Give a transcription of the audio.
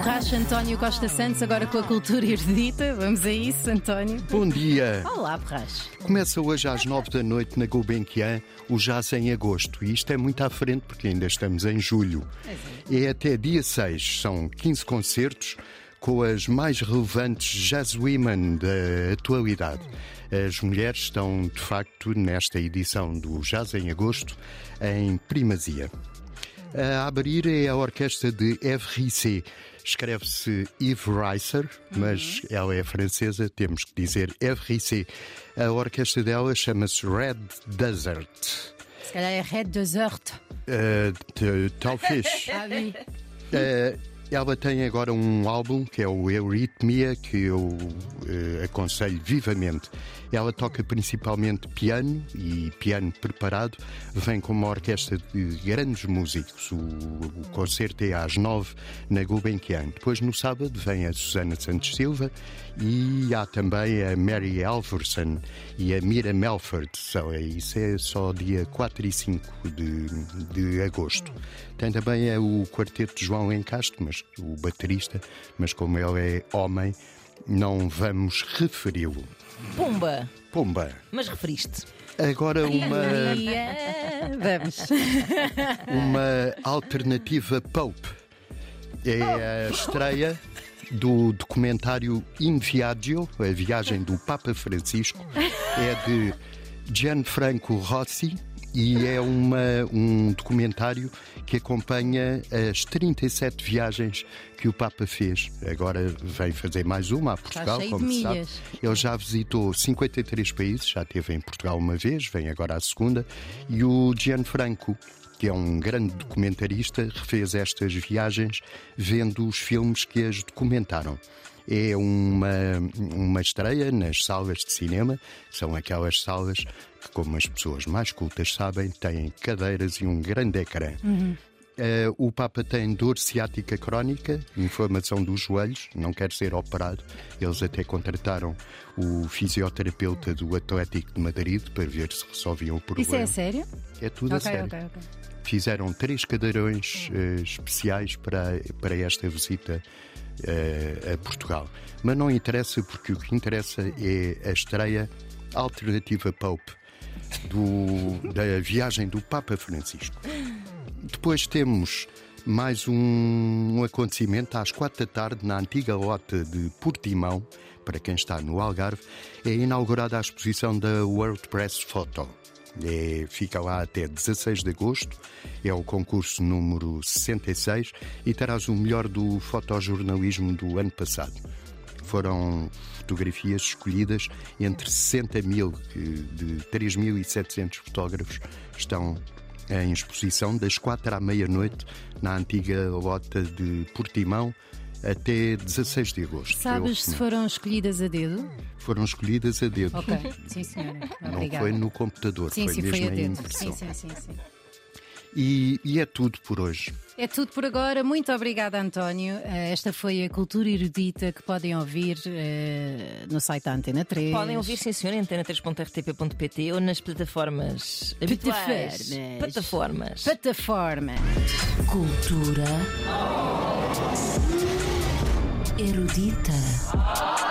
Borracha António Costa Santos, agora com a cultura erudita. Vamos a isso, António. Bom dia! Olá, Borracha. Começa hoje às nove da noite na Gulbenkian o Jazz em Agosto. E isto é muito à frente porque ainda estamos em julho. É até dia 6, são 15 concertos com as mais relevantes jazz women da atualidade. As mulheres estão, de facto, nesta edição do Jazz em Agosto, em primazia. A abrir é a orquestra de Eve Rissé. Escreve-se Yves Reiser, mas ela é francesa, temos que dizer Eve Rissé. A orquestra dela chama-se Red Desert. Se calhar é Red Desert. Uh, t- talvez. Ah, oui. Uh, ela tem agora um álbum que é o Eurythmia, que eu uh, aconselho vivamente. Ela toca principalmente piano e piano preparado. Vem com uma orquestra de grandes músicos. O, o concerto é às nove na Gulbenkian. Depois, no sábado, vem a Susana Santos Silva e há também a Mary Alverson e a Mira Melford. Só, isso é só dia 4 e 5 de, de agosto. Tem também é o quarteto de João Lencastre, mas o baterista, mas como ele é homem, não vamos referi-lo. Pumba! Pomba. Mas referiste. Agora uma. Vamos. uma alternativa Pope. É a estreia do documentário In Viaggio, a viagem do Papa Francisco. É de Gianfranco Rossi e é uma, um documentário que acompanha as 37 viagens que o Papa fez. Agora vem fazer mais uma a Portugal, como se sabe. Ele já visitou 53 países, já esteve em Portugal uma vez, vem agora a segunda. E o Gianfranco, que é um grande documentarista, refez estas viagens vendo os filmes que as documentaram. É uma, uma estreia nas salas de cinema, são aquelas salas que, como as pessoas mais cultas sabem, têm cadeiras e um grande ecrã. Eh, o Papa tem dor ciática crónica, inflamação dos joelhos, não quer ser operado. Eles até contrataram o fisioterapeuta do Atlético de Madrid para ver se resolviam o Isso problema. é sério? É tudo a Ok, sério. ok, ok. Fizeram três cadeirões eh, especiais para, para esta visita eh, a Portugal. Mas não interessa, porque o que interessa é a estreia alternativa Pope do- da viagem do Papa Francisco. Depois temos mais um, acontecimento às quatro da tarde na antiga lota de Portimão, para quem está no Algarve, é inaugurada a exposição da WordPress Photo. É, fica lá até 16 de agosto, é o concurso número 66 e terás o melhor do fotojornalismo do ano passado. Foram fotografias escolhidas entre 60 mil, que de 3.700 fotógrafos estão em exposição das quatro à meia-noite na antiga lota de Portimão até 16 de agosto. Eu Sabes se foram escolhidas a dedo? Foram escolhidas a dedo. Ok, sim, senhora. Não Obrigada. foi no computador, Sim, foi sim, mesmo foi a em dedo. impressão. Sim, sim, sim, sim. E, e é tudo por hoje. É tudo por agora. Muito obrigada, António. Eh, Esta foi a Cultura Erudita que podem ouvir eh, no site da Antena 3. Podem ouvir, sim senhor, em antena3.rtp.pt ou nas plataformas habituais. Plataformas. Plataformas. Plataforma. Cultura erudita.